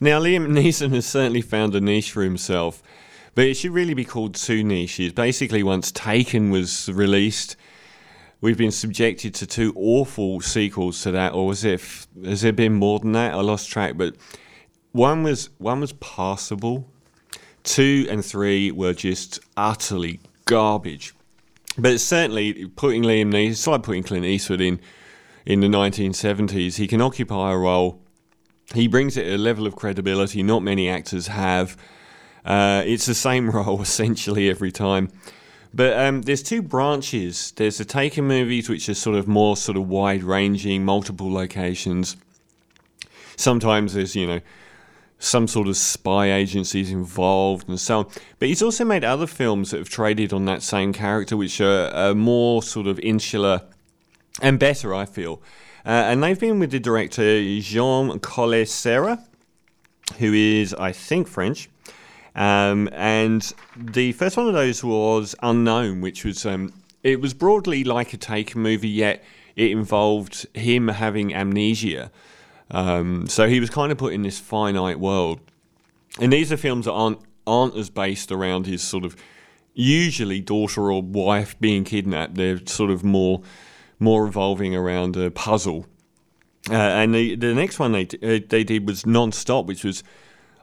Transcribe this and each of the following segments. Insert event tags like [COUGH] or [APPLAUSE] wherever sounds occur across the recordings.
Now, Liam Neeson has certainly found a niche for himself, but it should really be called two niches. Basically, once Taken was released, we've been subjected to two awful sequels to that, or was it? Has there been more than that? I lost track, but one was one was passable. Two and three were just utterly garbage. But certainly, putting Liam Neeson, it's like putting Clint Eastwood in in the 1970s. He can occupy a role. He brings it a level of credibility not many actors have. Uh, it's the same [LAUGHS] role essentially every time. But um, there's two branches. There's the Taken movies, which are sort of more sort of wide ranging, multiple locations. Sometimes there's, you know, some sort of spy agencies involved and so on. But he's also made other films that have traded on that same character, which are, are more sort of insular and better, I feel. Uh, and they've been with the director Jean Collet-Serra, who is, I think, French. Um, and the first one of those was Unknown, which was um, it was broadly like a Taken movie, yet it involved him having amnesia. Um, so he was kind of put in this finite world. And these are films that aren't aren't as based around his sort of usually daughter or wife being kidnapped. They're sort of more more revolving around a puzzle. Uh, and the the next one they uh, they did was Non-Stop, which was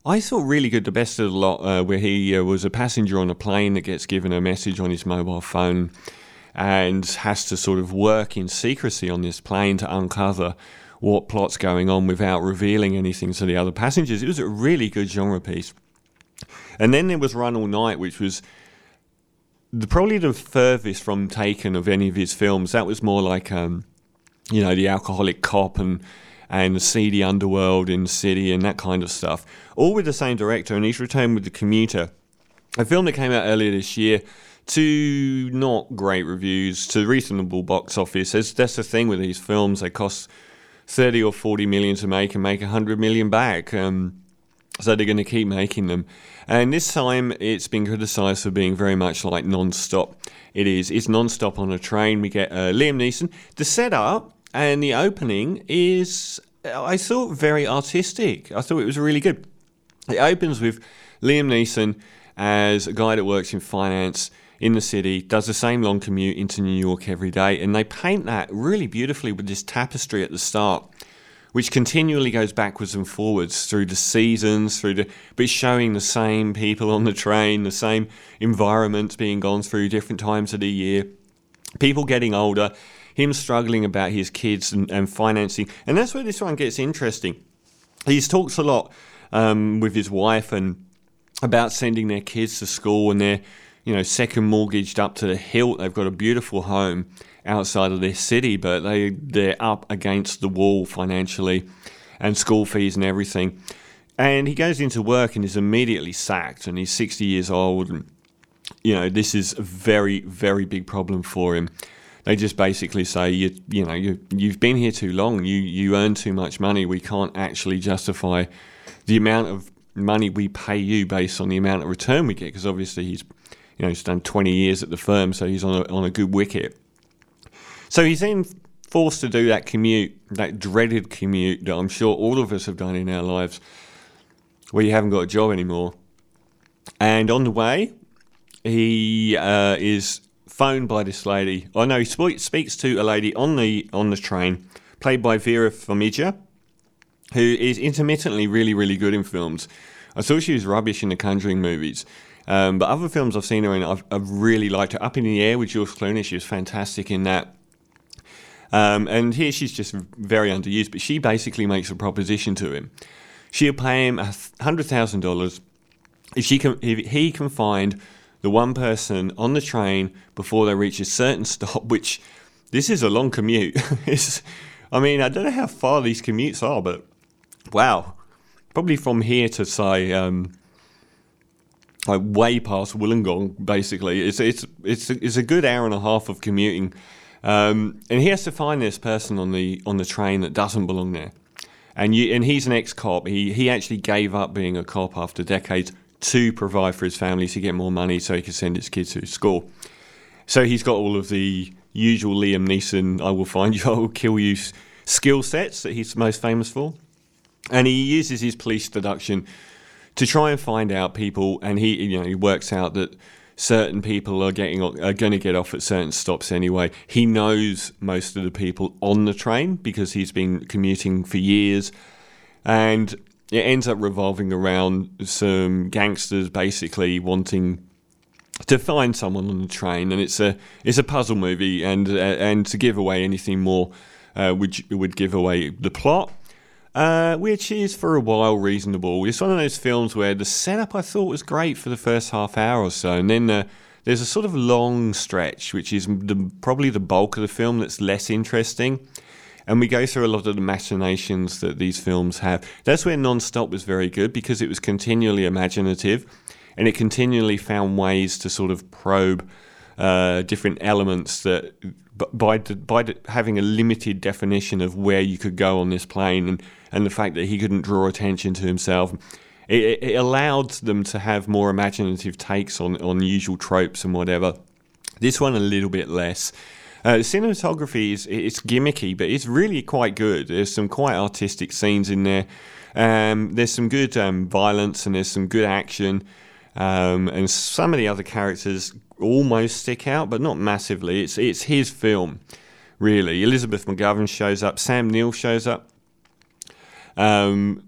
I thought really good, the best of the lot, uh, where he uh, was a passenger on a plane that gets given a message on his mobile phone and has to sort of work in secrecy on this plane to uncover what plot's going on without revealing anything to the other passengers. It was a really good genre piece. And then there was Run All Night, which was the, probably the furthest from Taken of any of his films. That was more like, um, you know, the alcoholic cop and and the seedy underworld in the city and that kind of stuff. All with the same director, and he's returned with The Commuter, a film that came out earlier this year to not great reviews, to reasonable box office. That's, that's the thing with these films, they cost 30 or 40 million to make and make 100 million back. Um, so they're going to keep making them. And this time it's been criticised for being very much like non stop. It is. It's non stop on a train. We get uh, Liam Neeson. The setup and the opening is, I thought, very artistic. I thought it was really good. It opens with Liam Neeson as a guy that works in finance in the city, does the same long commute into New York every day, and they paint that really beautifully with this tapestry at the start, which continually goes backwards and forwards through the seasons, through the but showing the same people on the train, the same environments being gone through different times of the year, people getting older, him struggling about his kids and, and financing. And that's where this one gets interesting. He's talks a lot um, with his wife and about sending their kids to school and they're, you know, second mortgaged up to the hilt. They've got a beautiful home outside of their city, but they they're up against the wall financially and school fees and everything. And he goes into work and is immediately sacked and he's 60 years old and you know, this is a very, very big problem for him. They just basically say you you know you you've been here too long. You you earn too much money. We can't actually justify the amount of money we pay you based on the amount of return we get. Because obviously he's you know he's done 20 years at the firm, so he's on a, on a good wicket. So he's then forced to do that commute, that dreaded commute that I'm sure all of us have done in our lives, where you haven't got a job anymore. And on the way, he uh, is phoned by this lady. I oh, know he sp- speaks to a lady on the on the train, played by Vera Farmiga, who is intermittently really really good in films. I thought she was rubbish in the Conjuring movies. Um, but other films I've seen her in, I've, I've, really liked her. Up in the Air with George Clooney, she was fantastic in that. Um, and here she's just very underused, but she basically makes a proposition to him. She'll pay him hundred thousand dollars if she can, if he can find the one person on the train before they reach a certain [LAUGHS] stop, which this is a long commute. [LAUGHS] I mean, I don't know how far these commutes are, but wow, probably from here to say, um, like way past Wollongong, basically. It's it's it's it's a good hour and a half of commuting, um, and he has to find this person on the on the train that doesn't belong there. And you and he's an ex cop. He he actually gave up being a cop after decades to provide for his family to get more money so he could send his kids to school. So he's got all of the usual Liam Neeson, I will find you, [LAUGHS] I will kill you skill sets that he's most famous for. and he uses his police deduction to try and find out people, and he you know he works out that certain people are getting are going to get off at certain stops anyway. He knows most of the people on the train because he's been commuting for years, and it ends up revolving around some gangsters basically wanting to find someone on the train, and it's a it's a puzzle movie, and uh, and to give away anything more uh, would would give away the plot. Uh, which is for a while reasonable. It's one of those films where the setup I thought was great for the first half hour or so, and then uh, there's a sort of long stretch, which is the, probably the bulk of the film that's less interesting. And we go through a lot of the machinations that these films have. That's where Non-Stop was very good because it was continually imaginative, and it continually found ways to sort of probe uh, different elements that by by having a limited definition of where you could go on this plane and, and the fact that he couldn't draw attention to himself, it, it allowed them to have more imaginative takes on, on usual tropes and whatever. This one a little bit less. Uh, cinematography is it's gimmicky, but it's really quite good. There's some quite artistic scenes in there. Um, there's some good um, violence and there's some good action. Um, and some of the other characters almost stick out, but not massively. It's it's his film, really. Elizabeth McGovern shows up. Sam Neill shows up. Um,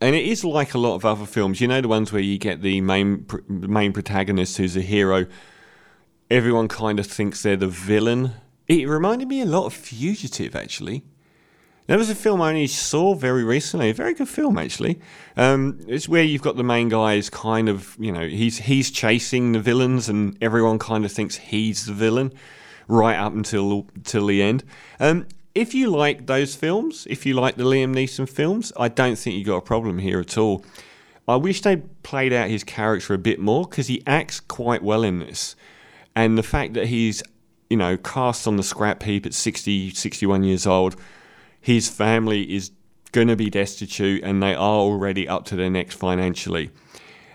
and it is like a lot of other films. You know the ones where you get the main main protagonist who's a hero. Everyone kind of thinks they're the villain. It reminded me a lot of Fugitive, actually. There was a film I only saw very recently, a very good film actually. Um, it's where you've got the main guy is kind of, you know, he's he's chasing the villains, and everyone kind of thinks he's the villain, right up until till the end. Um, if you like those films, if you like the Liam Neeson films, I don't think you got a problem here at all. I wish they played out his character a bit more because he acts quite well in this, and the fact that he's, you know, cast on the scrap heap at 60, 61 years old his family is going to be destitute and they are already up to their necks financially.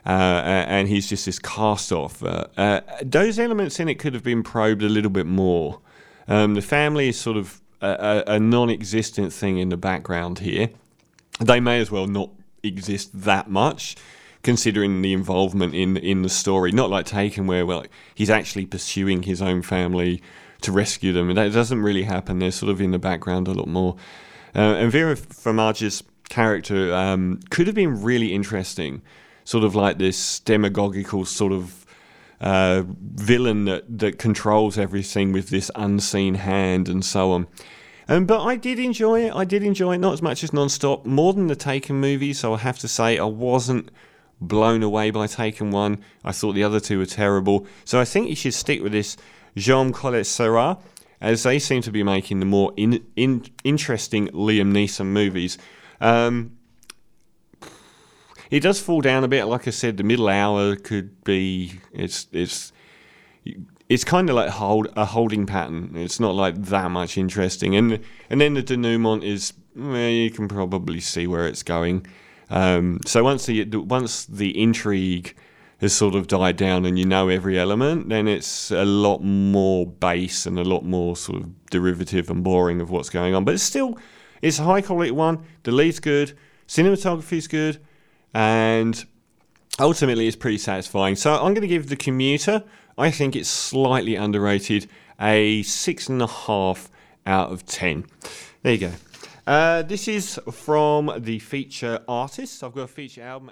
Uh, and he's just this cast off. Uh, uh, those elements in it could have been probed a little bit more. Um, the family is sort of a, a, a non existent thing in the background here. They may as well not exist that much considering the involvement in in the story. Not like Taken, where well he's actually pursuing his own family to rescue them. And that doesn't really happen. They're sort of in the background a lot more. Uh, and Vera Farmiga's character um, could have been really interesting, sort of like this demagogical sort of uh, villain that, that controls everything with this unseen hand and so on. Um, but I did enjoy it. I did enjoy it, not as much as Non-Stop, more than the Taken movie. So I have to say, I wasn't blown away by Taken 1. I thought the other two were terrible. So I think you should stick with this Jean Collet-Serra, as they seem to be making the more in, in, interesting Liam Neeson movies. Um, it does fall down a bit. Like I said, the middle hour could be it's it's it's kind of like hold a holding pattern. It's not like that much interesting, and and then the denouement is well, you can probably see where it's going. Um, so once the once the intrigue has sort of died down and you know every element, then it's a lot more base and a lot more sort of derivative and boring of what's going on. But it's still, it's a high quality one. The lead's good, cinematography's good, and ultimately it's pretty satisfying. So I'm going to give The Commuter, I think it's slightly underrated, a six and a half out of ten. There you go. Uh, this is from the feature artist. I've got a feature album